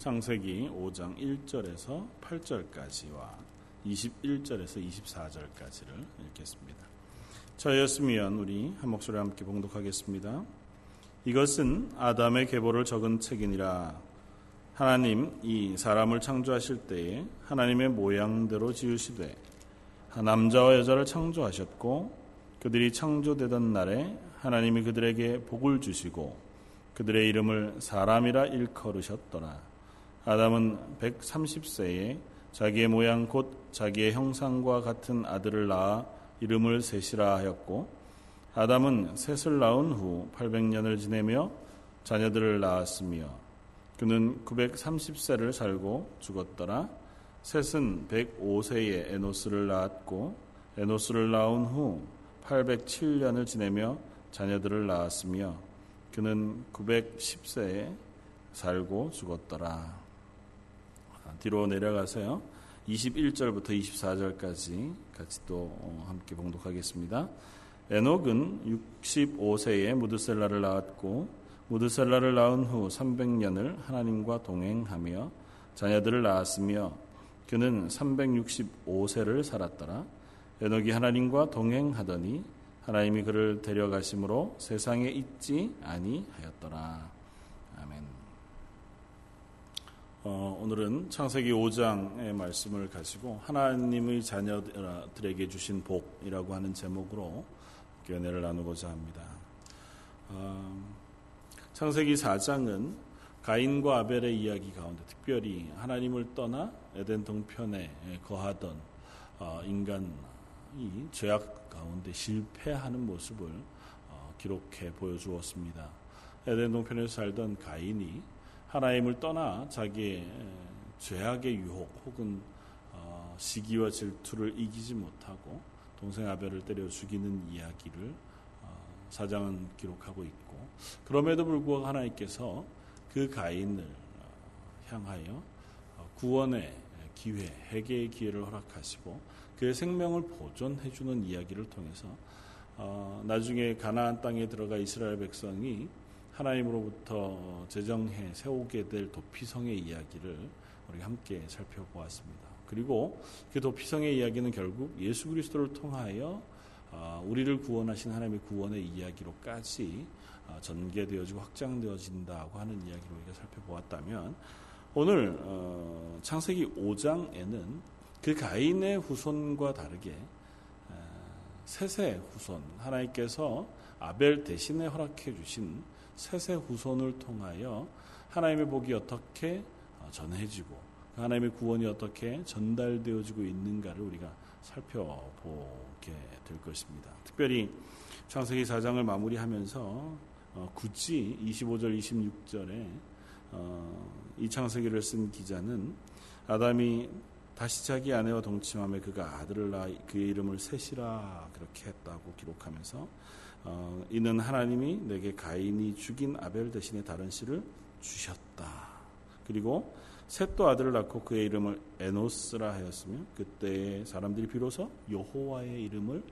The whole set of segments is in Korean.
창세기 5장 1절에서 8절까지와 21절에서 24절까지를 읽겠습니다. 저였으면 우리 한 목소리 함께 봉독하겠습니다. 이것은 아담의 계보를 적은 책이니라. 하나님 이 사람을 창조하실 때에 하나님의 모양대로 지으시되 남자와 여자를 창조하셨고 그들이 창조되던 날에 하나님이 그들에게 복을 주시고 그들의 이름을 사람이라 일컬으셨더라. 아담은 130세에 자기의 모양 곧 자기의 형상과 같은 아들을 낳아 이름을 셋이라 하였고 아담은 셋을 낳은 후 800년을 지내며 자녀들을 낳았으며 그는 930세를 살고 죽었더라. 셋은 105세에 에노스를 낳았고 에노스를 낳은 후 807년을 지내며 자녀들을 낳았으며 그는 910세에 살고 죽었더라. 뒤로 내려가서요. 21절부터 24절까지 같이 또 어, 함께 봉독하겠습니다. 에녹은 65세에 무드셀라를 낳았고 무드셀라를 낳은 후 300년을 하나님과 동행하며 자녀들을 낳았으며 그는 365세를 살았더라. 에녹이 하나님과 동행하더니 하나님이 그를 데려가심으로 세상에 있지 아니하였더라. 어, 오늘은 창세기 5장의 말씀을 가지고 하나님의 자녀들에게 주신 복이라고 하는 제목으로 연애를 나누고자 합니다. 어, 창세기 4장은 가인과 아벨의 이야기 가운데 특별히 하나님을 떠나 에덴 동편에 거하던 어, 인간이 죄악 가운데 실패하는 모습을 어, 기록해 보여주었습니다. 에덴 동편에서 살던 가인이 하나님을 떠나 자기의 죄악의 유혹 혹은 어, 시기와 질투를 이기지 못하고 동생 아벨을 때려 죽이는 이야기를 어, 사장은 기록하고 있고 그럼에도 불구하고 하나님께서 그 가인을 어, 향하여 구원의 기회, 회개의 기회를 허락하시고 그의 생명을 보존해 주는 이야기를 통해서 나중에 가나안 땅에 들어가 이스라엘 백성이 하나님으로부터 제정해 세우게 될 도피성의 이야기를 우리 함께 살펴보았습니다. 그리고 그 도피성의 이야기는 결국 예수 그리스도를 통하여 아, 우리를 구원하신 하나님의 구원의 이야기로까지 아, 전개되어지고 확장되어진다고 하는 이야기를 우리가 살펴보았다면 오늘 어, 창세기 5장에는 그 가인의 후손과 다르게 셋의 후손 하나님께서 아벨 대신에 허락해 주신 셋의 후손을 통하여 하나님의 복이 어떻게 어, 전해지고 그 하나님의 구원이 어떻게 전달되어지고 있는가를 우리가 살펴보게 될 것입니다. 특별히 창세기 4장을 마무리하면서 어, 굳이 25절, 26절에 어, 이 창세기를 쓴 기자는 아담이 다시 자기 아내와 동침함에 그가 아들을 낳아 그의 이름을 셋이라 그렇게 했다고 기록하면서 어, 이는 하나님이 내게 가인이 죽인 아벨 대신에 다른 씨를 주셨다. 그리고 셋도 아들을 낳고 그의 이름을 에노스라 하였으며 그때 사람들이 비로소 여호와의 이름을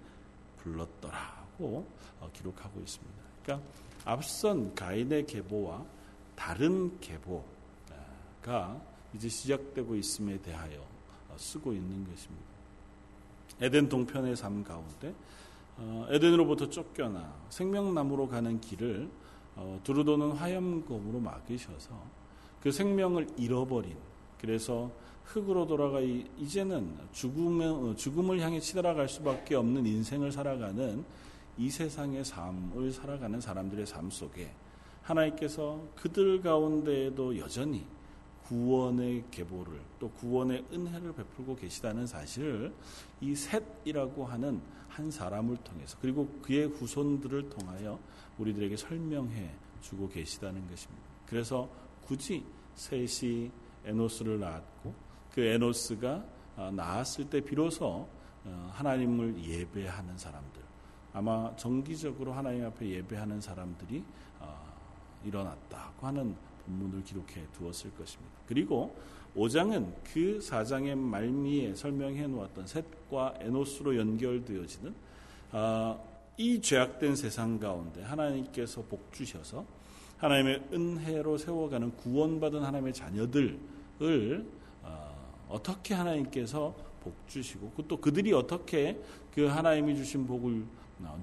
불렀더라고 어, 기록하고 있습니다. 그러니까 앞선 가인의 계보와 다른 계보가 이제 시작되고 있음에 대하여 어, 쓰고 있는 것입니다. 에덴 동편의 삶 가운데 어, 에덴으로부터 쫓겨나 생명나무로 가는 길을 어, 두루도는 화염검으로 막으셔서 그 생명을 잃어버린 그래서 흙으로 돌아가 이제는 죽음을, 어, 죽음을 향해 치달아갈 수밖에 없는 인생을 살아가는 이 세상의 삶을 살아가는 사람들의 삶 속에 하나님께서 그들 가운데에도 여전히 구원의 계보를 또 구원의 은혜를 베풀고 계시다는 사실을 이 셋이라고 하는 한 사람을 통해서 그리고 그의 후손들을 통하여 우리들에게 설명해 주고 계시다는 것입니다. 그래서 굳이 셋이 에노스를 낳았고 그 에노스가 어, 낳았을 때 비로소 어, 하나님을 예배하는 사람들 아마 정기적으로 하나님 앞에 예배하는 사람들이 어, 일어났다고 하는 본문을 기록해 두었을 것입니다. 그리고 5장은 그 4장의 말미에 설명해 놓았던 셋과 에노스로 연결되어지는 아, 이 죄악된 세상 가운데 하나님께서 복 주셔서 하나님의 은혜로 세워가는 구원받은 하나님의 자녀들을 어, 떻게 하나님께서 복 주시고 또 그들이 어떻게 그 하나님이 주신 복을 어,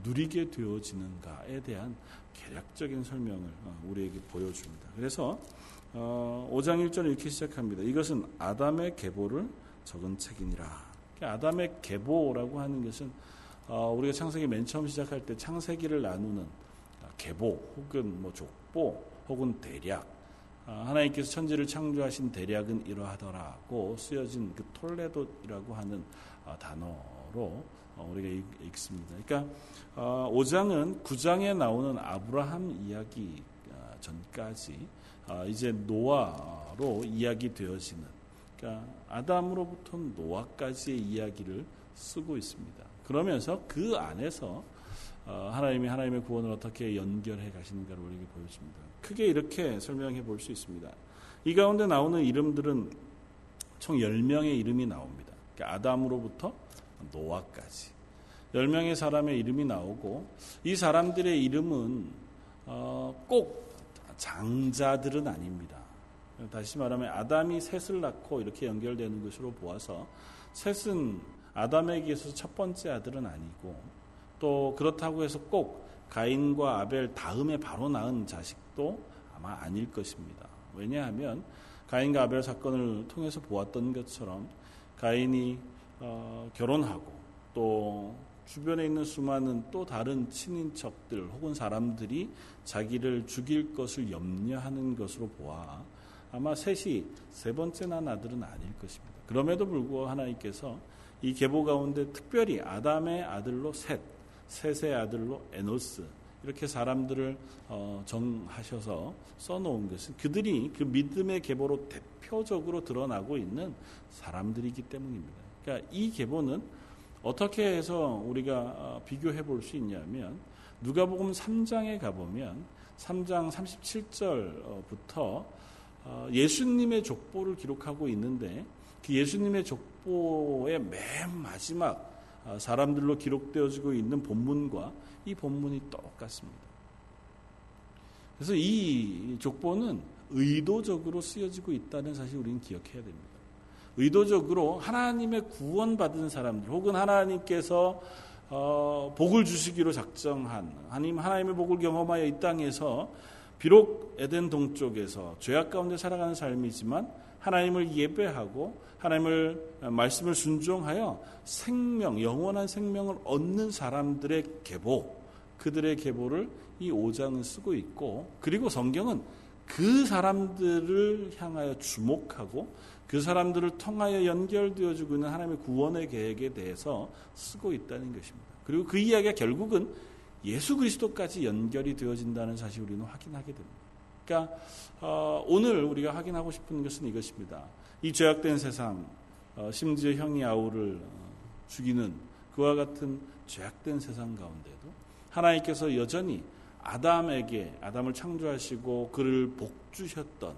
누리게 되어지는가에 대한 개략적인 설명을 어, 우리에게 보여줍니다. 그래서 5장 1절 이렇게 시작합니다. 이것은 아담의 계보를 적은 책이니라. 그러니까 아담의 계보라고 하는 것은 우리가 창세기 맨 처음 시작할 때 창세기를 나누는 계보 혹은 뭐 족보 혹은 대략 하나님께서 천지를 창조하신 대략은 이러하더라고 쓰여진 그 톨레도이라고 하는 단어로 어, 우리가 읽습니다. 그러니까 5장은 어, 9장에 나오는 아브라함 이야기 어, 전까지 이제 노아로 이야기 되어지는 그러니까 아담으로부터 노아까지의 이야기를 쓰고 있습니다. 그러면서 그 안에서 하나님이 하나님의 구원을 어떻게 연결해 가시는가를 우리에게 보여줍니다. 크게 이렇게 설명해 볼 수 있습니다. 이 가운데 나오는 이름들은 총 10명의 이름이 나옵니다. 그러니까 아담으로부터 노아까지 10명의 사람의 이름이 나오고 이 사람들의 이름은 어, 꼭 장자들은 아닙니다. 다시 말하면 아담이 셋을 낳고 이렇게 연결되는 것으로 보아서 셋은 아담에게 있어서 첫 번째 아들은 아니고 또 그렇다고 해서 꼭 가인과 아벨 다음에 바로 낳은 자식도 아마 아닐 것입니다. 왜냐하면 가인과 아벨 사건을 통해서 보았던 것처럼 가인이 어, 결혼하고 또 주변에 있는 수많은 또 다른 친인척들 혹은 사람들이 자기를 죽일 것을 염려하는 것으로 보아 아마 셋이 세 번째 난 아들은 아닐 것입니다. 그럼에도 불구하고 하나님께서 이 계보 가운데 특별히 아담의 아들로 셋, 셋의 아들로 에노스 이렇게 사람들을 어, 정하셔서 써놓은 것은 그들이 그 믿음의 계보로 대표적으로 드러나고 있는 사람들이기 때문입니다. 그러니까 이 계보는 어떻게 해서 우리가 어, 비교해 볼 수 있냐면 누가복음 3장에 가보면 3장 37절부터 어, 예수님의 족보를 기록하고 있는데 그 예수님의 족보의 맨 마지막 어, 사람들로 기록되어지고 있는 본문과 이 본문이 똑같습니다. 그래서 이 족보는 의도적으로 쓰여지고 있다는 사실 우리는 기억해야 됩니다. 의도적으로 하나님의 구원받은 사람들 혹은 하나님께서 어, 복을 주시기로 작정한 하나님 하나님의 복을 경험하여 이 땅에서 비록 에덴 동쪽에서 죄악 가운데 살아가는 삶이지만 하나님을 예배하고 하나님을 말씀을 순종하여 생명 영원한 생명을 얻는 사람들의 계보 그들의 계보를 이 5장은 쓰고 있고 그리고 성경은 그 사람들을 향하여 주목하고 그 사람들을 통하여 연결되어지고 있는 하나님의 구원의 계획에 대해서 쓰고 있다는 것입니다. 그리고 그 이야기가 결국은 예수 그리스도까지 연결이 되어진다는 사실 우리는 확인하게 됩니다. 그러니까 어, 오늘 우리가 확인하고 싶은 것은 이것입니다. 이 죄악된 세상, 어, 심지어 형이 아우를 어, 죽이는 그와 같은 죄악된 세상 가운데도 하나님께서 여전히 아담에게 아담을 창조하시고 그를 복 주셨던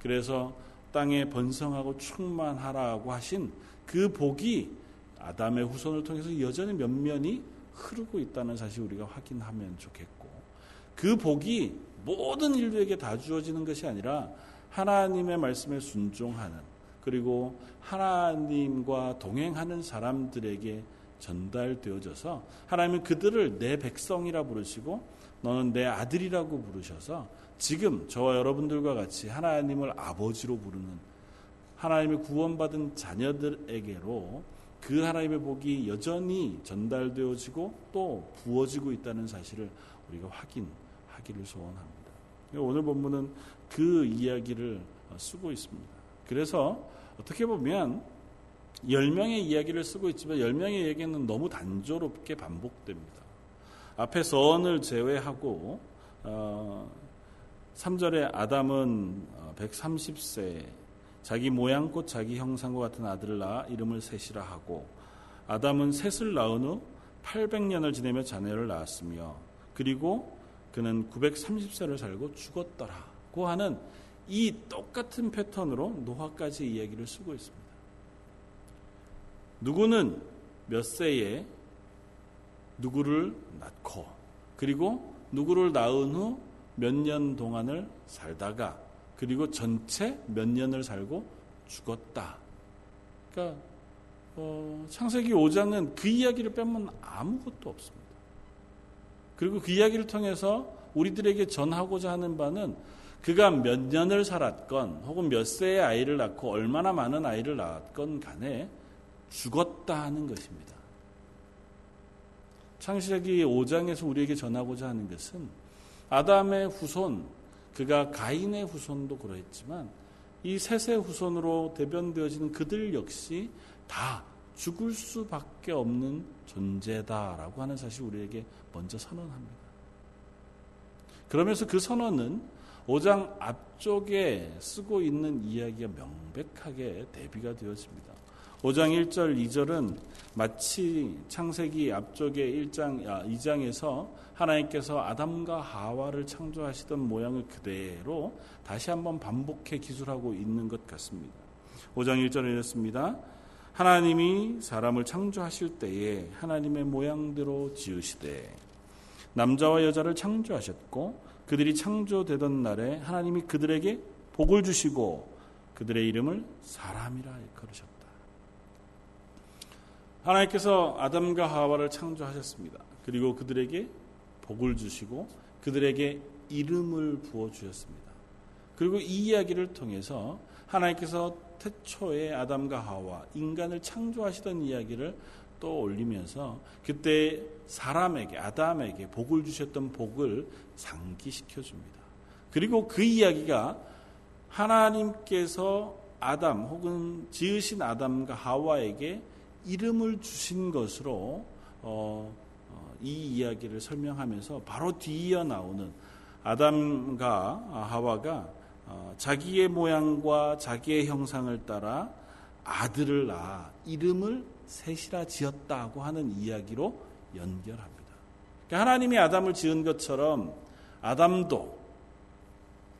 그래서 땅에 번성하고 충만하라고 하신 그 복이 아담의 후손을 통해서 여전히 면면이 흐르고 있다는 사실 우리가 확인하면 좋겠고 그 복이 모든 인류에게 다 주어지는 것이 아니라 하나님의 말씀에 순종하는 그리고 하나님과 동행하는 사람들에게 전달되어져서 하나님은 그들을 내 백성이라 부르시고 너는 내 아들이라고 부르셔서 지금 저와 여러분들과 같이 하나님을 아버지로 부르는 하나님의 구원받은 자녀들에게로 그 하나님의 복이 여전히 전달되어지고 또 부어지고 있다는 사실을 우리가 확인하기를 소원합니다. 오늘 본문은 그 이야기를 쓰고 있습니다. 그래서 어떻게 보면 10명의 이야기를 쓰고 있지만 10명의 얘기는 너무 단조롭게 반복됩니다. 앞에 선을 제외하고 어, 3절에 아담은 130세 어, 자기 모양꽃 자기 형상과 같은 아들을 낳아 이름을 셋이라 하고 아담은 셋을 낳은 후 800년을 지내며 자녀를 낳았으며 그리고 그는 930세를 살고 죽었더라고 하는 이 똑같은 패턴으로 노화까지 이야기를 쓰고 있습니다. 누구는 몇 세에 누구를 낳고 그리고 누구를 낳은 후 몇 년 동안을 살다가 그리고 전체 몇 년을 살고 죽었다. 그러니까 어, 창세기 5장은 그 이야기를 빼면 아무것도 없습니다. 그리고 그 이야기를 통해서 우리들에게 전하고자 하는 바는 그가 몇 년을 살았건 혹은 몇 세의 아이를 낳고 얼마나 많은 아이를 낳았건 간에 죽었다 하는 것입니다. 창세기 5장에서 우리에게 전하고자 하는 것은 아담의 후손, 그가 가인의 후손도 그러했지만 이 셋의 후손으로 대변되어지는 그들 역시 다 죽을 수밖에 없는 존재다라고 하는 사실 우리에게 먼저 선언합니다. 그러면서 그 선언은 5장 앞쪽에 쓰고 있는 이야기가 명백하게 대비가 되어집니다. 5장 1절, 2절은 마치 창세기 앞쪽에 1장, 2장에서 아, 하나님께서 아담과 하와를 창조하시던 모양을 그대로 다시 한번 반복해 기술하고 있는 것 같습니다. 5장 1절에 이렇습니다. 하나님이 사람을 창조하실 때에 하나님의 모양대로 지으시되 남자와 여자를 창조하셨고 그들이 창조되던 날에 하나님이 그들에게 복을 주시고 그들의 이름을 사람이라 일컬으셨다. 하나님께서 아담과 하와를 창조하셨습니다. 그리고 그들에게 복을 주시고 그들에게 이름을 부어 주셨습니다. 그리고 이 이야기를 통해서 하나님께서 태초에 아담과 하와 인간을 창조하시던 이야기를 또 올리면서 그때 사람에게 아담에게 복을 주셨던 복을 상기시켜 줍니다. 그리고 그 이야기가 하나님께서 아담 혹은 지으신 아담과 하와에게 이름을 주신 것으로 어, 어, 이 이야기를 설명하면서 바로 뒤이어 나오는 아담과 하와가 어, 자기의 모양과 자기의 형상을 따라 아들을 낳아 이름을 셋이라 지었다고 하는 이야기로 연결합니다. 그러니까 하나님이 아담을 지은 것처럼 아담도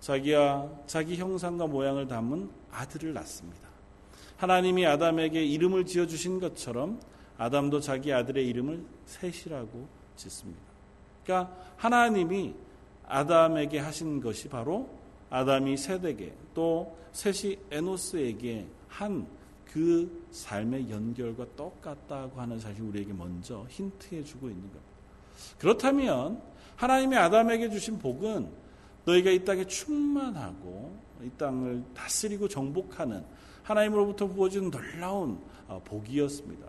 자기와 자기 형상과 모양을 담은 아들을 낳습니다. 하나님이 아담에게 이름을 지어 주신 것처럼 아담도 자기 아들의 이름을 셋이라고 짓습니다. 그러니까 하나님이 아담에게 하신 것이 바로 아담이 셋에게 또 셋이 에노스에게 한 그 삶의 연결과 똑같다고 하는 사실 우리에게 먼저 힌트해 주고 있는 겁니다. 그렇다면 하나님이 아담에게 주신 복은 너희가 이 땅에 충만하고 이 땅을 다스리고 정복하는 하나님으로부터 부어진 놀라운 어, 복이었습니다.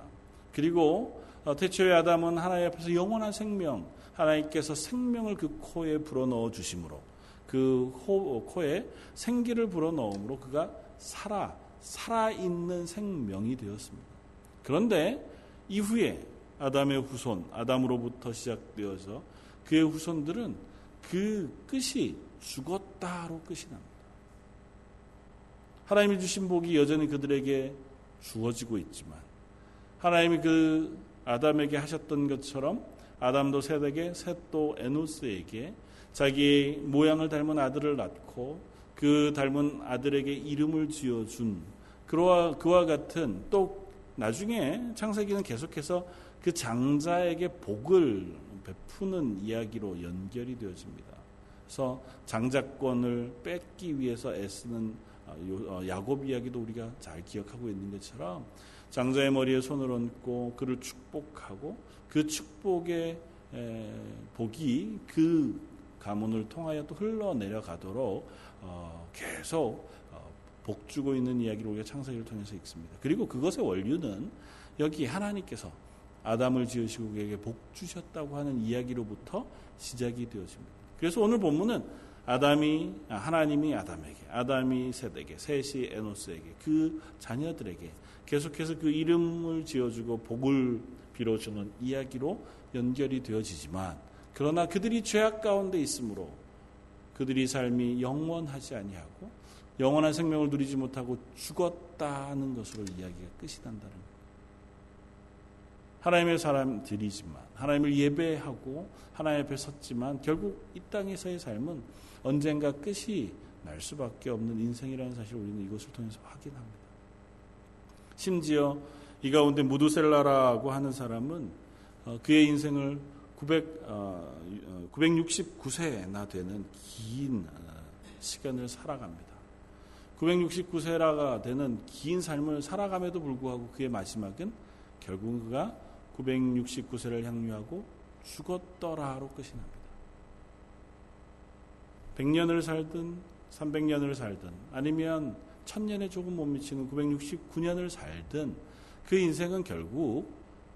그리고 어, 태초의 아담은 하나님 앞에서 영원한 생명, 하나님께서 생명을 그 코에 불어넣어 주심으로 그 코에 생기를 불어넣음으로 그가 살아 살아있는 생명이 되었습니다. 그런데 이후에 아담의 후손, 아담으로부터 시작되어서 그의 후손들은 그 끝이 죽었다로 끝이 납니다. 하나님이 주신 복이 여전히 그들에게 주어지고 있지만 하나님이 그 아담에게 하셨던 것처럼 아담도 셋에게 셋도 에노스에게 자기 모양을 닮은 아들을 낳고 그 닮은 아들에게 이름을 지어준 그와 그와 같은 또 나중에 창세기는 계속해서 그 장자에게 복을 베푸는 이야기로 연결이 되어집니다. 그래서 장자권을 뺏기 위해서 애쓰는 야곱 이야기도 우리가 잘 기억하고 있는 것처럼 장자의 머리에 손을 얹고 그를 축복하고 그 축복의 복이 그 가문을 통하여 또 흘러내려가도록 어, 계속 복 주고 있는 이야기를 우리가 창세기를 통해서 읽습니다. 그리고 그것의 원류는 여기 하나님께서 아담을 지으시고 그에게 복 주셨다고 하는 이야기로부터 시작이 되어집니다. 그래서 오늘 본문은 아담이 아, 하나님이 아담에게, 아담이 셋에게, 셋이 에노스에게, 그 자녀들에게 계속해서 그 이름을 지어주고 복을 빌어주는 이야기로 연결이 되어지지만 그러나 그들이 죄악 가운데 있으므로 그들이 삶이 영원하지 아니하고 영원한 생명을 누리지 못하고 죽었다는 것으로 이야기가 끝이 난다는 거예요. 하나님의 사람들이지만 하나님을 예배하고 하나님 앞에 섰지만 결국 이 땅에서의 삶은 언젠가 끝이 날 수밖에 없는 인생이라는 사실을 우리는 이것을 통해서 확인합니다. 심지어 이 가운데 무두셀라라고 하는 사람은 어, 그의 인생을 900, 어, 969세나 되는 긴 어, 시간을 살아갑니다. 969세라가 되는 긴 삶을 살아감에도 불구하고 그의 마지막은 결국 그가 969세를 향유하고 죽었더라로 끝이 납니다. 100년을 살든 300년을 살든 아니면 1000년에 조금 못 미치는 969년을 살든 그 인생은 결국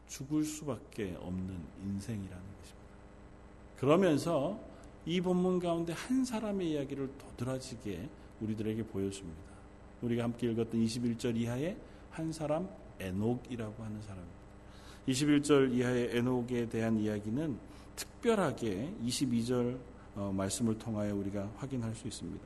죽을 수밖에 없는 인생이라는 것입니다. 그러면서 이 본문 가운데 한 사람의 이야기를 도드라지게 우리들에게 보여줍니다. 우리가 함께 읽었던 21절 이하의 한 사람 에녹이라고 하는 사람입니다. 21절 이하의 에녹에 대한 이야기는 특별하게 22절 어, 말씀을 통하여 우리가 확인할 수 있습니다.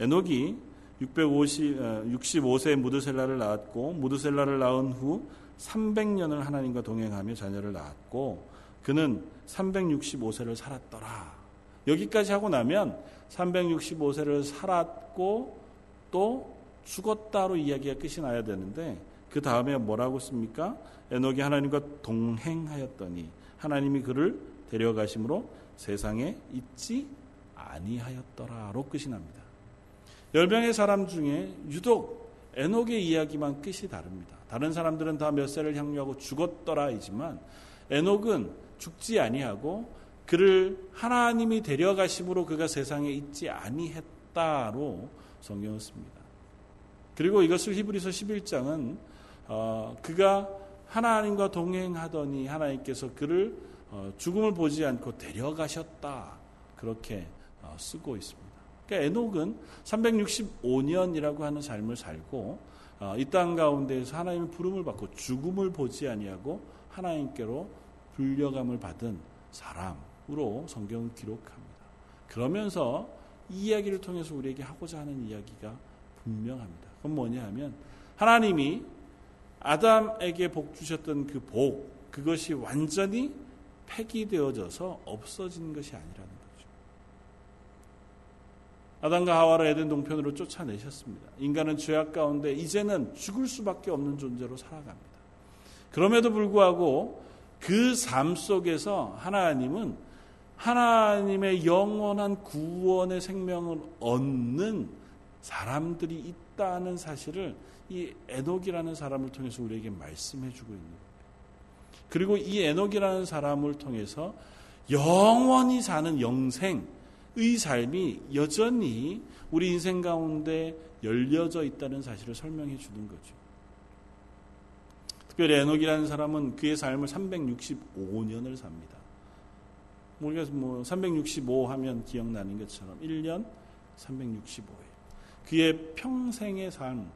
에녹이 650, 65세 어, 무드셀라를 낳았고 무드셀라를 낳은 후 300년을 하나님과 동행하며 자녀를 낳았고 그는 365세를 살았더라. 여기까지 하고 나면 365세를 살았고 또 죽었다로 이야기가 끝이 나야 되는데 그 다음에 뭐라고 씁니까? 에녹이 하나님과 동행하였더니 하나님이 그를 데려가심으로 세상에 있지 아니하였더라로 끝이 납니다. 열 명의 사람 중에 유독 에녹의 이야기만 끝이 다릅니다. 다른 사람들은 다 몇 세를 향유하고 죽었더라이지만 에녹은 죽지 아니하고 그를 하나님이 데려가심으로 그가 세상에 있지 아니했다로 성경을 씁니다. 그리고 이것을 히브리서 11장은 어, 그가 하나님과 동행하더니 하나님께서 그를 어, 죽음을 보지 않고 데려가셨다 그렇게 어, 쓰고 있습니다. 그러니까 에녹은 365년이라고 하는 삶을 살고 어, 이땅 가운데에서 하나님의 부름을 받고 죽음을 보지 아니하고 하나님께로 불려감을 받은 사람으로 성경은 기록합니다. 그러면서 이 이야기를 통해서 우리에게 하고자 하는 이야기가 분명합니다. 그건 뭐냐 하면 하나님이 아담에게 복 주셨던 그 복, 그것이 완전히 폐기되어져서 없어진 것이 아니라는 거죠. 아담과 하와를 에덴 동편으로 쫓아내셨습니다. 인간은 죄악 가운데 이제는 죽을 수밖에 없는 존재로 살아갑니다. 그럼에도 불구하고 그 삶 속에서 하나님은 하나님의 영원한 구원의 생명을 얻는 사람들이 있다는 사실을 이 에녹이라는 사람을 통해서 우리에게 말씀해 주고 있는 거예요. 그리고 이 에녹이라는 사람을 통해서 영원히 사는 영생의 삶이 여전히 우리 인생 가운데 열려져 있다는 사실을 설명해 주는 거죠. 특별히 에녹이라는 사람은 그의 삶을 365년을 삽니다. 우리가 뭐 365 하면 기억나는 것처럼 1년 365일. 그의 평생의 삶,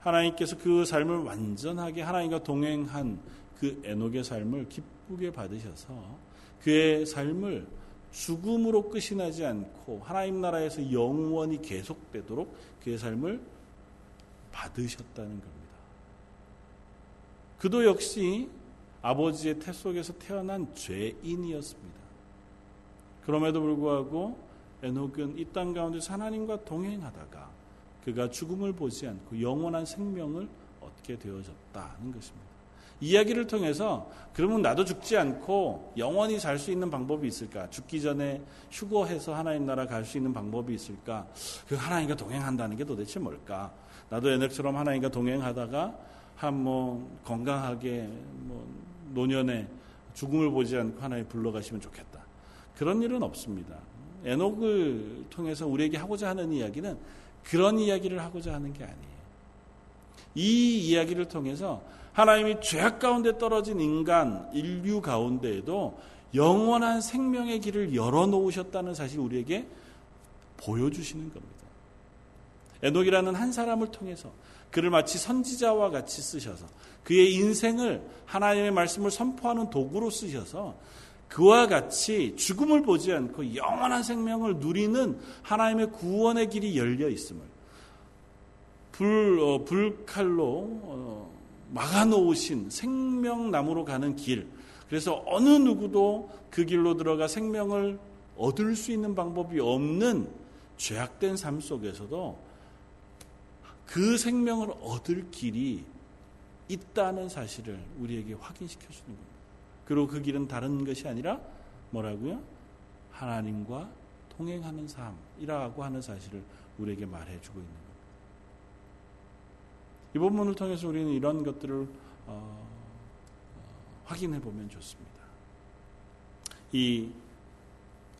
하나님께서 그 삶을 완전하게 하나님과 동행한 그 에녹의 삶을 기쁘게 받으셔서 그의 삶을 죽음으로 끝이 나지 않고 하나님 나라에서 영원히 계속되도록 그의 삶을 받으셨다는 겁니다. 그도 역시 아버지의 태 속에서 태어난 죄인이었습니다. 그럼에도 불구하고 에녹은 이 땅 가운데서 하나님과 동행하다가 그가 죽음을 보지 않고 영원한 생명을 얻게 되어졌다는 것입니다. 이야기를 통해서 그러면 나도 죽지 않고 영원히 살 수 있는 방법이 있을까? 죽기 전에 휴거해서 하나님 나라 갈 수 있는 방법이 있을까? 그 하나님과 동행한다는 게 도대체 뭘까? 나도 에녹처럼 하나님과 동행하다가 한 뭐 건강하게 뭐 노년에 죽음을 보지 않고 하나님 불러가시면 좋겠다. 그런 일은 없습니다. 에녹을 통해서 우리에게 하고자 하는 이야기는 그런 이야기를 하고자 하는 게 아니에요. 이 이야기를 통해서 하나님이 죄악 가운데 떨어진 인간, 인류 가운데에도 영원한 생명의 길을 열어놓으셨다는 사실 우리에게 보여주시는 겁니다. 에녹이라는 한 사람을 통해서 그를 마치 선지자와 같이 쓰셔서 그의 인생을 하나님의 말씀을 선포하는 도구로 쓰셔서 그와 같이 죽음을 보지 않고 영원한 생명을 누리는 하나님의 구원의 길이 열려 있음을 불, 어, 불칼로 어, 막아놓으신 생명나무로 가는 길. 그래서 어느 누구도 그 길로 들어가 생명을 얻을 수 있는 방법이 없는 죄악된 삶 속에서도 그 생명을 얻을 길이 있다는 사실을 우리에게 확인시켜 주는 겁니다. 그리고 그 길은 다른 것이 아니라 뭐라고요? 하나님과 동행하는 삶이라고 하는 사실을 우리에게 말해 주고 있는 겁니다. 이 본문을 통해서 우리는 이런 것들을 어, 어, 확인해 보면 좋습니다. 이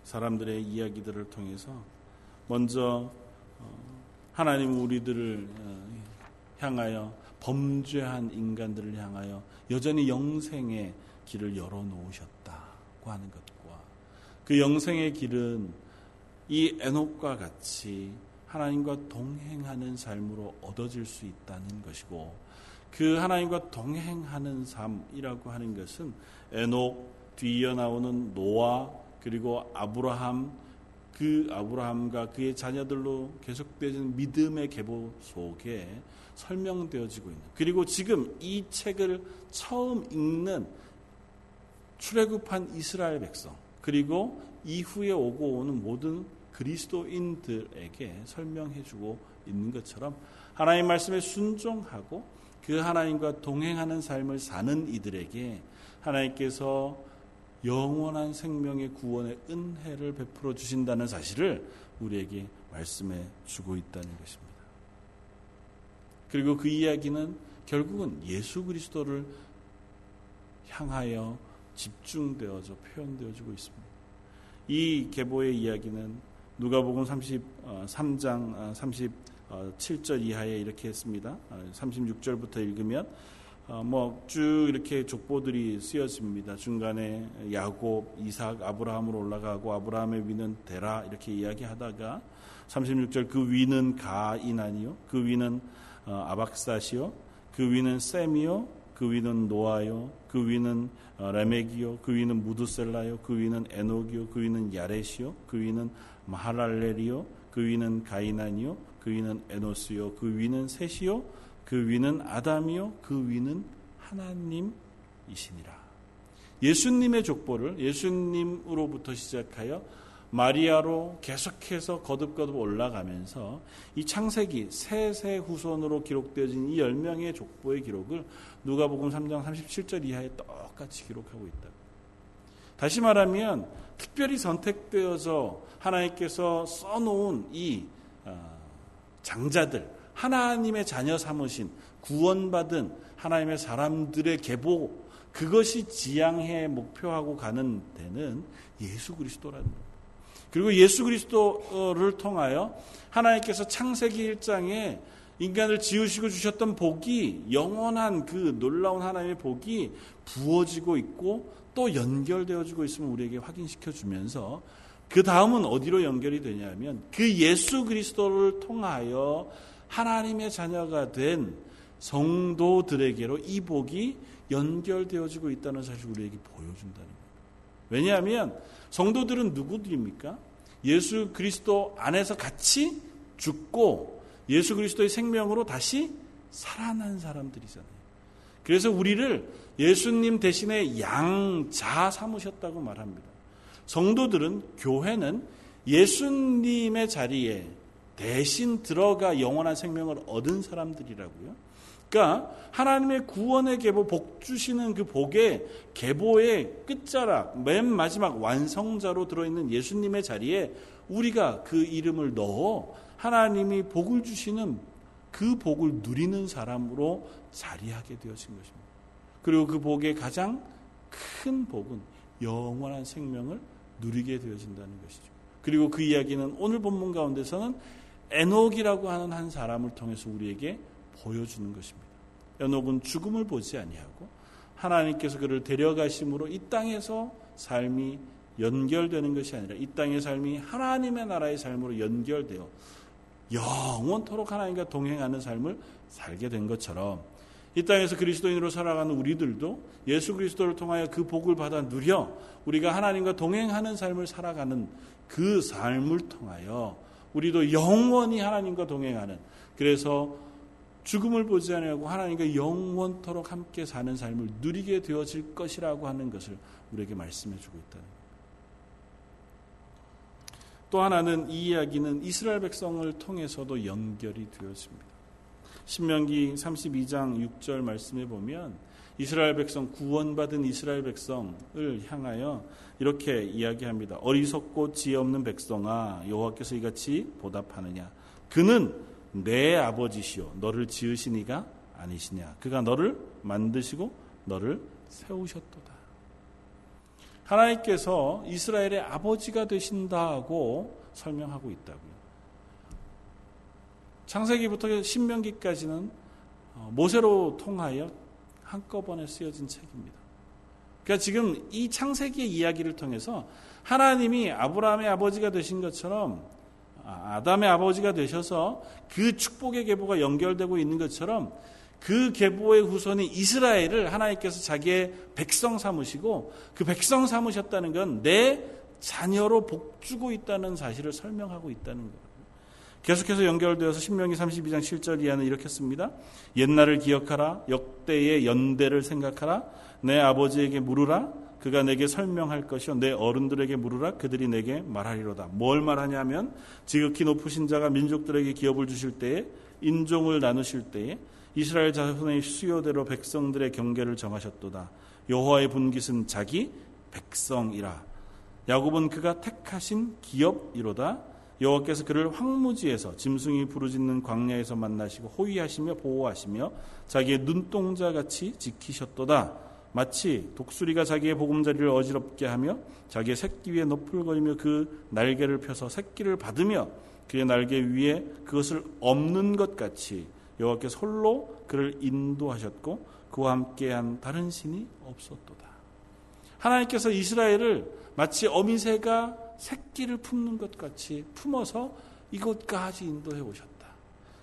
사람들의 이야기들을 통해서 먼저 어, 하나님 우리들을 어, 향하여 범죄한 인간들을 향하여 여전히 영생의 길을 열어놓으셨다고 하는 것과 그 영생의 길은 이 에녹과 같이 하나님과 동행하는 삶으로 얻어질 수 있다는 것이고 그 하나님과 동행하는 삶이라고 하는 것은 에녹 뒤이어 나오는 노아 그리고 아브라함 그 아브라함과 그의 자녀들로 계속되는 믿음의 계보 속에 설명되어지고 있는 그리고 지금 이 책을 처음 읽는 출애굽한 이스라엘 백성 그리고 이후에 오고 오는 모든 그리스도인들에게 설명해주고 있는 것처럼 하나님 말씀에 순종하고 그 하나님과 동행하는 삶을 사는 이들에게 하나님께서 영원한 생명의 구원의 은혜를 베풀어 주신다는 사실을 우리에게 말씀해 주고 있다는 것입니다. 그리고 그 이야기는 결국은 예수 그리스도를 향하여 집중되어져 표현되어지고 있습니다. 이 계보의 이야기는 누가복음 33장 37절 이하에 이렇게 했습니다. 36절부터 읽으면 어, 뭐쭉 이렇게 족보들이 쓰여집니다. 중간에 야곱, 이삭, 아브라함으로 올라가고 아브라함의 위는 데라 이렇게 이야기하다가 36절 그 위는 가이나니요, 그 위는 어, 아박사시요, 그 위는 셈이요, 그 위는 노아요, 그 위는 어, 레메기요, 그 위는 무드셀라요, 그 위는 에녹이요, 그 위는 야레시요, 그 위는 마할랄레리요, 그 위는 가이나니요, 그 위는 에노스요, 그 위는 셋이요, 그 위는 아담이요, 그 위는 하나님이시니라. 예수님의 족보를 예수님으로부터 시작하여 마리아로 계속해서 거듭거듭 올라가면서 이 창세기 세세 후손으로 기록되어진 이 10명의 족보의 기록을 누가복음 3장 37절 이하에 똑같이 기록하고 있다. 다시 말하면 특별히 선택되어서 하나님께서 써놓은 이 어, 장자들 하나님의 자녀 삼으신 구원받은 하나님의 사람들의 계보 그것이 지향해 목표하고 가는 데는 예수 그리스도라는 겁니다. 그리고 예수 그리스도를 통하여 하나님께서 창세기 1장에 인간을 지으시고 주셨던 복이 영원한 그 놀라운 하나님의 복이 부어지고 있고 또 연결되어지고 있으면 우리에게 확인시켜 주면서 그 다음은 어디로 연결이 되냐면 그 예수 그리스도를 통하여 하나님의 자녀가 된 성도들에게로 이 복이 연결되어지고 있다는 사실을 우리에게 보여준다는 거예요. 왜냐하면 성도들은 누구들입니까? 예수 그리스도 안에서 같이 죽고 예수 그리스도의 생명으로 다시 살아난 사람들이잖아요. 그래서 우리를 예수님 대신에 양자 삼으셨다고 말합니다. 성도들은 교회는 예수님의 자리에 대신 들어가 영원한 생명을 얻은 사람들이라고요. 그러니까 하나님의 구원의 계보 복 주시는 그 복의 계보의 끝자락 맨 마지막 완성자로 들어 있는 예수님의 자리에 우리가 그 이름을 넣어 하나님이 복을 주시는 그 복을 누리는 사람으로 자리하게 되어진 것입니다. 그리고 그 복의 가장 큰 복은 영원한 생명을 누리게 되어진다는 것이죠. 그리고 그 이야기는 오늘 본문 가운데서는 에녹이라고 하는 한 사람을 통해서 우리에게 보여주는 것입니다. 에녹은 죽음을 보지 아니하고 하나님께서 그를 데려가심으로 이 땅에서 삶이 연결되는 것이 아니라 이 땅의 삶이 하나님의 나라의 삶으로 연결되어 영원토록 하나님과 동행하는 삶을 살게 된 것처럼 이 땅에서 그리스도인으로 살아가는 우리들도 예수 그리스도를 통하여 그 복을 받아 누려 우리가 하나님과 동행하는 삶을 살아가는 그 삶을 통하여 우리도 영원히 하나님과 동행하는 그래서 죽음을 보지 않고 하나님과 영원토록 함께 사는 삶을 누리게 되어질 것이라고 하는 것을 우리에게 말씀해 주고 있다는 것. 또 하나는 이 이야기는 이스라엘 백성을 통해서도 연결이 되어집니다. 신명기 32장 6절 말씀에 보면 이스라엘 백성 구원받은 이스라엘 백성을 향하여 이렇게 이야기합니다. 어리석고 지혜 없는 백성아 여호와께서 이같이 보답하느냐 그는 내 아버지시요 너를 지으신 이가 아니시냐 그가 너를 만드시고 너를 세우셨도다. 하나님께서 이스라엘의 아버지가 되신다고 설명하고 있다고요. 창세기부터 신명기까지는 어, 모세로 통하여 한꺼번에 쓰여진 책입니다. 그러니까 지금 이 창세기의 이야기를 통해서 하나님이 아브라함의 아버지가 되신 것처럼 아, 아담의 아버지가 되셔서 그 축복의 계보가 연결되고 있는 것처럼 그 계보의 후손이 이스라엘을 하나님께서 자기의 백성 삼으시고 그 백성 삼으셨다는 건 내 자녀로 복주고 있다는 사실을 설명하고 있다는 거예요. 계속해서 연결되어서 신명기 32장 7절 이하는 이렇게 씁니다. 옛날을 기억하라. 역대의 연대를 생각하라. 내 아버지에게 물으라. 그가 내게 설명할 것이요 내 어른들에게 물으라 그들이 내게 말하리로다. 뭘 말하냐면 지극히 높으신 자가 민족들에게 기업을 주실 때에 인종을 나누실 때에 이스라엘 자손의 수요대로 백성들의 경계를 정하셨도다. 여호와의 분깃은 자기 백성이라. 야곱은 그가 택하신 기업이로다. 여호와께서 그를 황무지에서 짐승이 부르짖는 광야에서 만나시고 호위하시며 보호하시며 자기의 눈동자 같이 지키셨도다. 마치 독수리가 자기의 보금자리를 어지럽게 하며 자기의 새끼 위에 너풀거리며 그 날개를 펴서 새끼를 받으며 그의 날개 위에 그것을 없는 것 같이 여호와께서 홀로 그를 인도하셨고 그와 함께한 다른 신이 없었도다. 하나님께서 이스라엘을 마치 어미새가 새끼를 품는 것 같이 품어서 이곳까지 인도해 오셨다.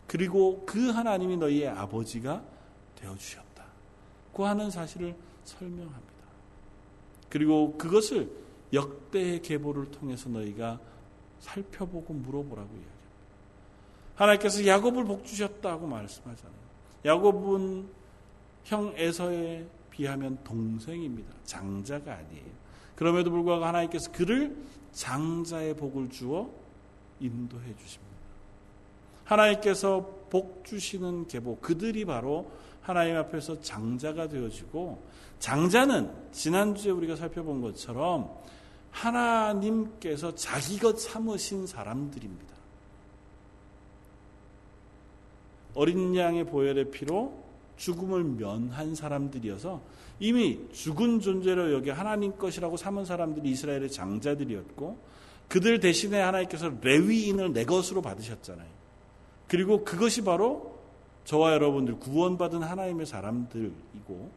그리고 그 하나님이 너희의 아버지가 되어 주셨다. 그 하는 사실을 설명합니다. 그리고 그것을 역대의 계보를 통해서 너희가 살펴보고 물어보라고 이야기합니다. 하나님께서 야곱을 복 주셨다고 말씀하잖아요. 야곱은 형 에서에 비하면 동생입니다. 장자가 아니에요. 그럼에도 불구하고 하나님께서 그를 장자의 복을 주어 인도해 주십니다. 하나님께서 복 주시는 계보 그들이 바로 하나님 앞에서 장자가 되어지고 장자는 지난주에 우리가 살펴본 것처럼 하나님께서 자기 것 삼으신 사람들입니다. 어린 양의 보혈의 피로 죽음을 면한 사람들이어서 이미 죽은 존재로 여기 하나님 것이라고 삼은 사람들이 이스라엘의 장자들이었고 그들 대신에 하나님께서 레위인을 내 것으로 받으셨잖아요. 그리고 그것이 바로 저와 여러분들 구원받은 하나님의 사람들이고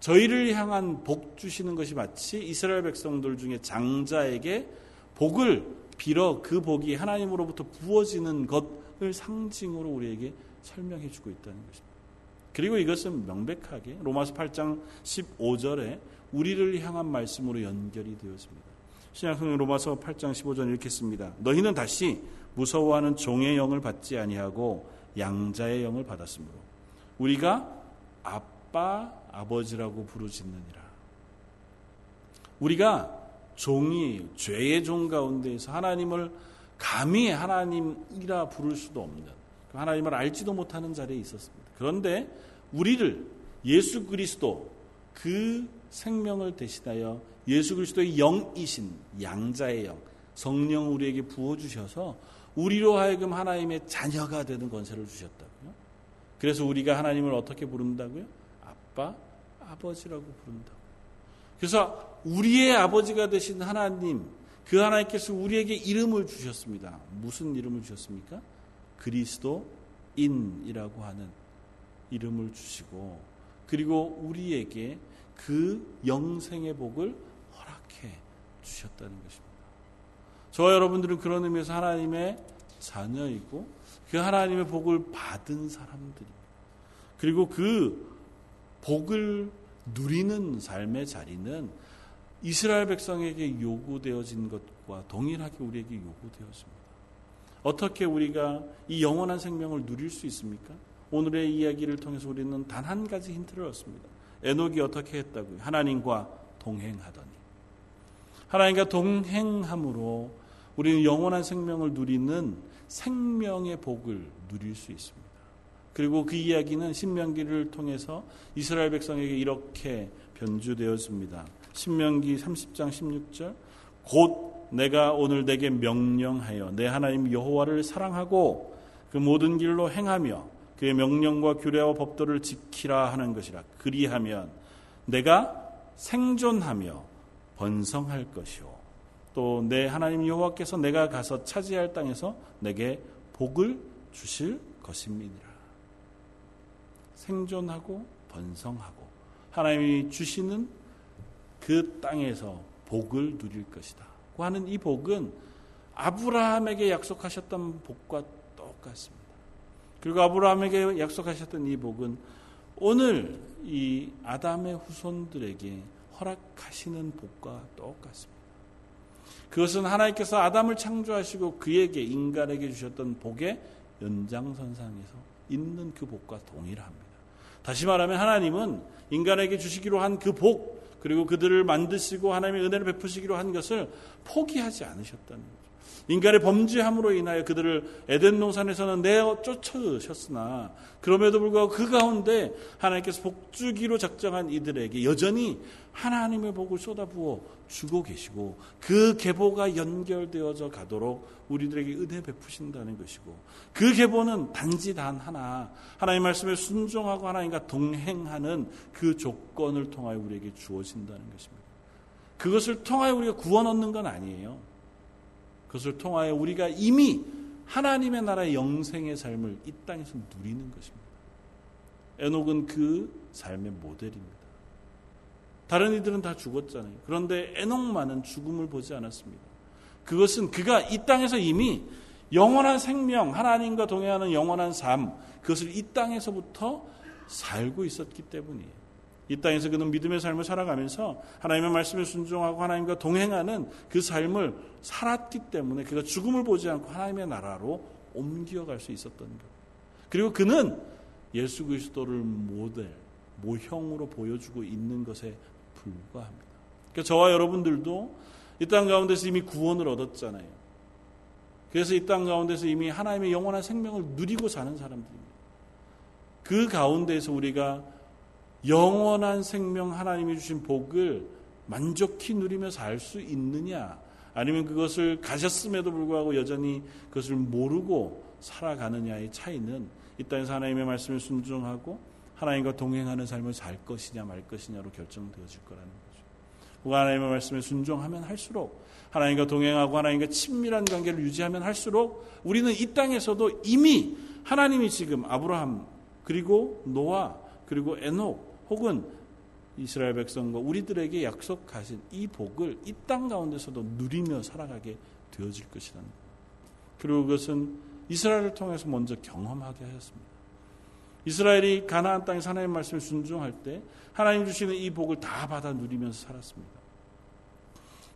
저희를 향한 복 주시는 것이 마치 이스라엘 백성들 중에 장자에게 복을 빌어 그 복이 하나님으로부터 부어지는 것을 상징으로 우리에게 설명해 주고 있다는 것입니다. 그리고 이것은 명백하게 로마서 8장 15절에 우리를 향한 말씀으로 연결이 되었습니다. 신약성경 로마서 8장 15절 이렇게 씁니다. 너희는 다시 무서워하는 종의 영을 받지 아니하고 양자의 영을 받았으므로 우리가 아빠 아버지라고 부르짖느니라. 우리가 종이 죄의 종 가운데에서 하나님을 감히 하나님이라 부를 수도 없는 하나님을 알지도 못하는 자리에 있었습니다. 그런데 우리를 예수 그리스도 그 생명을 대신하여 예수 그리스도의 영이신 양자의 영, 성령 우리에게 부어 주셔서 우리로 하여금 하나님의 자녀가 되는 권세를 주셨다고요. 그래서 우리가 하나님을 어떻게 부른다고요? 아빠, 아버지라고 부른다고. 그래서 우리의 아버지가 되신 하나님, 그 하나님께서 우리에게 이름을 주셨습니다. 무슨 이름을 주셨습니까? 그리스도인이라고 하는 이름을 주시고 그리고 우리에게 그 영생의 복을 허락해 주셨다는 것입니다. 저와 여러분들은 그런 의미에서 하나님의 자녀이고 그 하나님의 복을 받은 사람들입니다. 그리고 그 복을 누리는 삶의 자리는 이스라엘 백성에게 요구되어진 것과 동일하게 우리에게 요구되었습니다. 어떻게 우리가 이 영원한 생명을 누릴 수 있습니까? 오늘의 이야기를 통해서 우리는 단 한 가지 힌트를 얻습니다. 에녹이 어떻게 했다고요? 하나님과 동행하더니. 하나님과 동행함으로 우리는 영원한 생명을 누리는 생명의 복을 누릴 수 있습니다. 그리고 그 이야기는 신명기를 통해서 이스라엘 백성에게 이렇게 변주되었습니다. 신명기 30장 16절 곧 내가 오늘 내게 명령하여 내 하나님 여호와를 사랑하고 그 모든 길로 행하며 그의 명령과 규례와 법도를 지키라 하는 것이라 그리하면 내가 생존하며 번성할 것이요 또 내 하나님 여호와께서 내가 가서 차지할 땅에서 내게 복을 주실 것입니다. 생존하고 번성하고 하나님이 주시는 그 땅에서 복을 누릴 것이다. 하는 이 복은 아브라함에게 약속하셨던 복과 똑같습니다. 그리고 아브라함에게 약속하셨던 이 복은 오늘 이 아담의 후손들에게 허락하시는 복과 똑같습니다. 그것은 하나님께서 아담을 창조하시고 그에게 인간에게 주셨던 복의 연장선상에서 있는 그 복과 동일합니다. 다시 말하면 하나님은 인간에게 주시기로 한 그 복, 그리고 그들을 만드시고 하나님의 은혜를 베푸시기로 한 것을 포기하지 않으셨다는 거죠. 인간의 범죄함으로 인하여 그들을 에덴 농산에서는 내어 쫓으셨으나 그럼에도 불구하고 그 가운데 하나님께서 복주기로 작정한 이들에게 여전히 하나님의 복을 쏟아부어 주고 계시고 그 계보가 연결되어져 가도록 우리들에게 은혜 베푸신다는 것이고 그 계보는 단지 단 하나 하나님 말씀에 순종하고 하나님과 동행하는 그 조건을 통하여 우리에게 주어진다는 것입니다. 그것을 통하여 우리가 구원 얻는 건 아니에요. 그것을 통하여 우리가 이미 하나님의 나라의 영생의 삶을 이 땅에서 누리는 것입니다. 에녹은 그 삶의 모델입니다. 다른 이들은 다 죽었잖아요. 그런데 에녹만은 죽음을 보지 않았습니다. 그것은 그가 이 땅에서 이미 영원한 생명, 하나님과 동행하는 영원한 삶, 그것을 이 땅에서부터 살고 있었기 때문이에요. 이 땅에서 그는 믿음의 삶을 살아가면서 하나님의 말씀에 순종하고 하나님과 동행하는 그 삶을 살았기 때문에 그가 죽음을 보지 않고 하나님의 나라로 옮겨갈 수 있었던 것. 그리고 그는 예수 그리스도를 모델, 모형으로 보여주고 있는 것에 불과합니다. 그러니까 저와 여러분들도 이 땅 가운데서 이미 구원을 얻었잖아요. 그래서 이 땅 가운데서 이미 하나님의 영원한 생명을 누리고 사는 사람들입니다. 그 가운데서 우리가 영원한 생명 하나님이 주신 복을 만족히 누리며 살 수 있느냐 아니면 그것을 가졌음에도 불구하고 여전히 그것을 모르고 살아가느냐의 차이는 이 땅에서 하나님의 말씀을 순종하고 하나님과 동행하는 삶을 살 것이냐 말 것이냐로 결정되어질 거라는 거죠. 하나님의 말씀에 순종하면 할수록 하나님과 동행하고 하나님과 친밀한 관계를 유지하면 할수록 우리는 이 땅에서도 이미 하나님이 지금 아브라함 그리고 노아 그리고 에녹 혹은 이스라엘 백성과 우리들에게 약속하신 이 복을 이 땅 가운데서도 누리며 살아가게 되어질 것이라는 것. 그리고 그것은 이스라엘을 통해서 먼저 경험하게 하였습니다. 이스라엘이 가나안 땅에 하나님 말씀을 순종할 때 하나님 주시는 이 복을 다 받아 누리면서 살았습니다.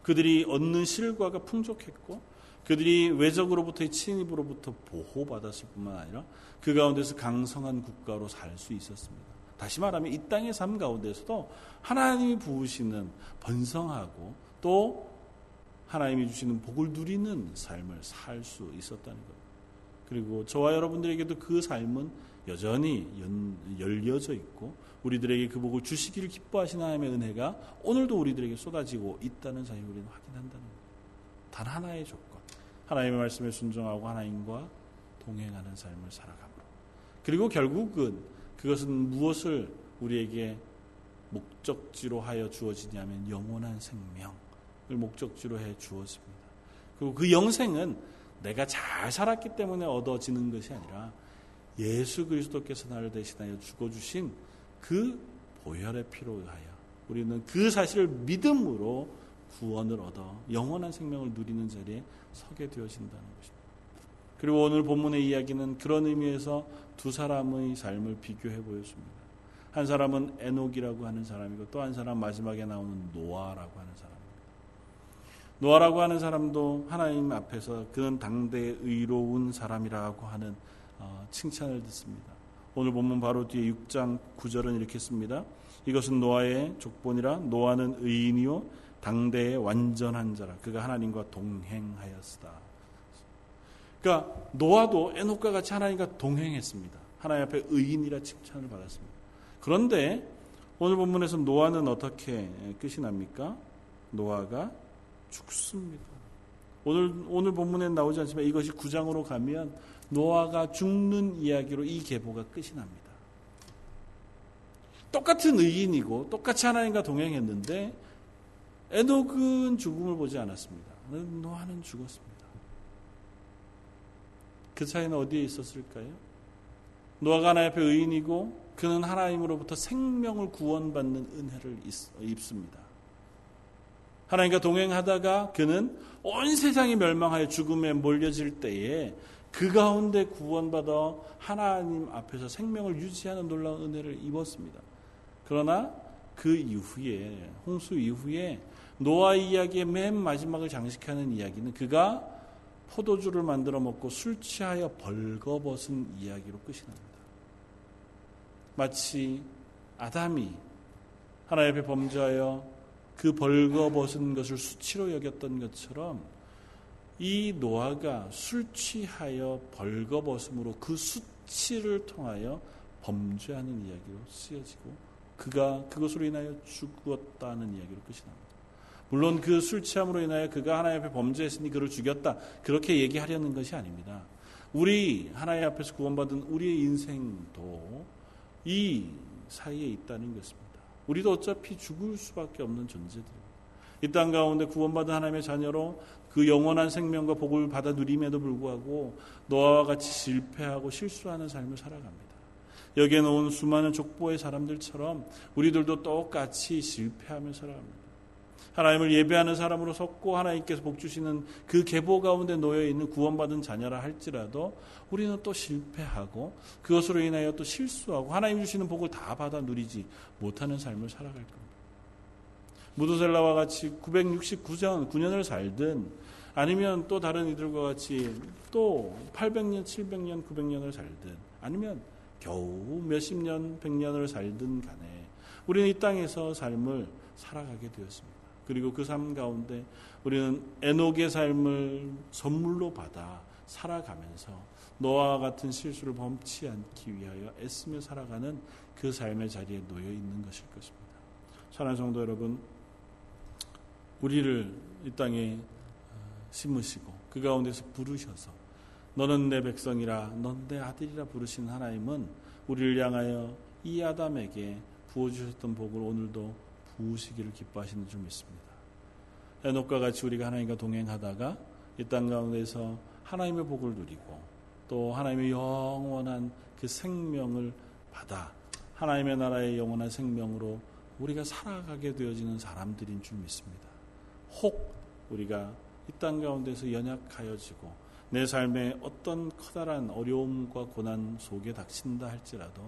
그들이 얻는 실과가 풍족했고 그들이 외적으로부터의 침입으로부터 보호받았을 뿐만 아니라 그 가운데서 강성한 국가로 살 수 있었습니다. 다시 말하면 이 땅의 삶 가운데서도 하나님이 부으시는 번성하고 또 하나님이 주시는 복을 누리는 삶을 살 수 있었다는 것. 그리고 저와 여러분들에게도 그 삶은 여전히 열려져 있고 우리들에게 그 복을 주시기를 기뻐하시는 하나님의 은혜가 오늘도 우리들에게 쏟아지고 있다는 사실을 우리는 확인한다는 것. 단 하나의 조건. 하나님의 말씀에 순종하고 하나님과 동행하는 삶을 살아감으로. 그리고 결국은 그것은 무엇을 우리에게 목적지로 하여 주어지냐면 영원한 생명을 목적지로 해 주었습니다. 그리고 그 영생은 내가 잘 살았기 때문에 얻어지는 것이 아니라 예수 그리스도께서 나를 대신하여 죽어주신 그 보혈의 피로 의하여 우리는 그 사실을 믿음으로 구원을 얻어 영원한 생명을 누리는 자리에 서게 되어진다는 것입니다. 그리고 오늘 본문의 이야기는 그런 의미에서 두 사람의 삶을 비교해 보였습니다. 한 사람은 에녹이라고 하는 사람이고 또 한 사람 마지막에 나오는 노아라고 하는 사람입니다. 노아라고 하는 사람도 하나님 앞에서 그는 당대의 의로운 사람이라고 하는 어, 칭찬을 듣습니다. 오늘 본문 바로 뒤에 6장 9절은 이렇게 씁니다. 이것은 노아의 족보니라 노아는 의인이요 당대의 완전한 자라 그가 하나님과 동행하였으다. 그러니까 노아도 에녹과 같이 하나님과 동행했습니다. 하나님 앞에 의인이라 칭찬을 받았습니다. 그런데 오늘 본문에서 노아는 어떻게 끝이 납니까? 노아가 죽습니다. 오늘 오늘 본문에 나오지 않지만 이것이 구장으로 가면 노아가 죽는 이야기로 이 계보가 끝이 납니다. 똑같은 의인이고 똑같이 하나님과 동행했는데 에녹은 죽음을 보지 않았습니다. 노아는 죽었습니다. 그 차이는 어디에 있었을까요? 노아가 하나님 앞에 의인이고 그는 하나님으로부터 생명을 구원받는 은혜를 입습니다. 하나님과 동행하다가 그는 온 세상이 멸망하여 죽음에 몰려질 때에 그 가운데 구원받아 하나님 앞에서 생명을 유지하는 놀라운 은혜를 입었습니다. 그러나 그 이후에 홍수 이후에 노아 이야기의 맨 마지막을 장식하는 이야기는 그가 포도주를 만들어 먹고 술 취하여 벌거벗은 이야기로 끝이 납니다. 마치 아담이 하나님 앞에 범죄하여 그 벌거벗은 것을 수치로 여겼던 것처럼 이 노아가 술 취하여 벌거벗음으로 그 수치를 통하여 범죄하는 이야기로 쓰여지고 그가 그것으로 인하여 죽었다는 이야기로 끝이 납니다. 물론 그 술 취함으로 인하여 그가 하나님 앞에 범죄했으니 그를 죽였다. 그렇게 얘기하려는 것이 아닙니다. 우리 하나님 앞에서 구원받은 우리의 인생도 이 사이에 있다는 것입니다. 우리도 어차피 죽을 수밖에 없는 존재들입니다. 이 땅 가운데 구원받은 하나님의 자녀로 그 영원한 생명과 복을 받아 누림에도 불구하고 노아와 같이 실패하고 실수하는 삶을 살아갑니다. 여기에 놓은 수많은 족보의 사람들처럼 우리들도 똑같이 실패하며 살아갑니다. 하나님을 예배하는 사람으로 섰고 하나님께서 복 주시는 그 계보 가운데 놓여 있는 구원받은 자녀라 할지라도 우리는 또 실패하고 그것으로 인하여 또 실수하고 하나님 주시는 복을 다 받아 누리지 못하는 삶을 살아갈 겁니다. 무드셀라와 같이 969년 9년을 살든 아니면 또 다른 이들과 같이 또 800년, 700년, 900년을 살든 아니면 겨우 몇십 년, 100년을 살든 간에 우리는 이 땅에서 삶을 살아가게 되었습니다. 그리고 그 삶 가운데 우리는 에녹의 삶을 선물로 받아 살아가면서 너와 같은 실수를 범치 않기 위하여 애쓰며 살아가는 그 삶의 자리에 놓여 있는 것일 것입니다. 사랑하는 성도 여러분, 우리를 이 땅에 어, 심으시고 그 가운데서 부르셔서 너는 내 백성이라 넌 내 아들이라 부르신 하나님은 우리를 향하여 이 아담에게 부어주셨던 복을 오늘도 부으시기를 기뻐하시는 줄 믿습니다. 에녹과 같이 우리가 하나님과 동행하다가 이 땅 가운데서 하나님의 복을 누리고 또 하나님의 영원한 그 생명을 받아 하나님의 나라의 영원한 생명으로 우리가 살아가게 되어지는 사람들인 줄 믿습니다. 혹 우리가 이 땅 가운데서 연약하여지고 내 삶에 어떤 커다란 어려움과 고난 속에 닥친다 할지라도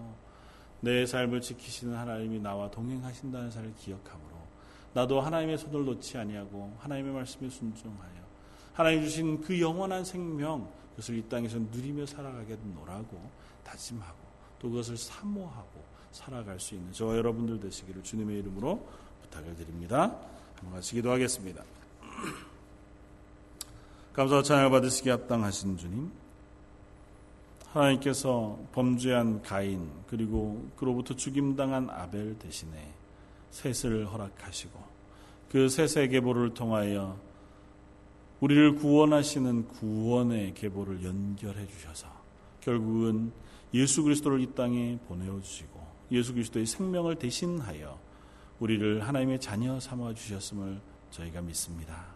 내 삶을 지키시는 하나님이 나와 동행하신다는 사실을 기억하므로 나도 하나님의 손을 놓지 아니하고 하나님의 말씀에 순종하여 하나님 주신 그 영원한 생명 그것을 이 땅에서 누리며 살아가겠노라고 다짐하고 또 그것을 사모하고 살아갈 수 있는 저와 여러분들 되시기를 주님의 이름으로 부탁을 드립니다. 한번 같이 기도하겠습니다. 감사와 찬양을 받으시기 합당하신 주님 하나님께서 범죄한 가인 그리고 그로부터 죽임당한 아벨 대신에 셋을 허락하시고 그 셋의 계보를 통하여 우리를 구원하시는 구원의 계보를 연결해 주셔서 결국은 예수 그리스도를 이 땅에 보내어 주시고 예수 그리스도의 생명을 대신하여 우리를 하나님의 자녀 삼아 주셨음을 저희가 믿습니다.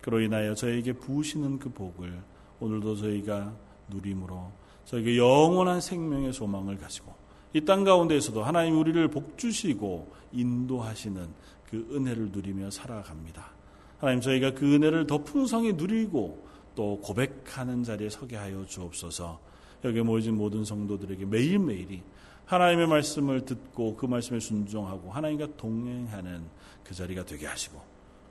그로 인하여 저에게 부으시는 그 복을 오늘도 저희가 누림으로 저에게 영원한 생명의 소망을 가지고 이 땅 가운데에서도 하나님 우리를 복주시고 인도하시는 그 은혜를 누리며 살아갑니다. 하나님 저희가 그 은혜를 더 풍성히 누리고 또 고백하는 자리에 서게 하여 주옵소서. 여기 모여진 모든 성도들에게 매일매일이 하나님의 말씀을 듣고 그 말씀에 순종하고 하나님과 동행하는 그 자리가 되게 하시고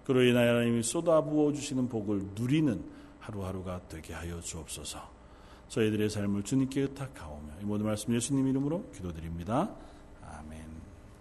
그로 인하여 하나님이 쏟아부어 주시는 복을 누리는 하루하루가 되게 하여 주옵소서. 저희들의 삶을 주님께 의탁하오며 이 모든 말씀 예수님 이름으로 기도드립니다.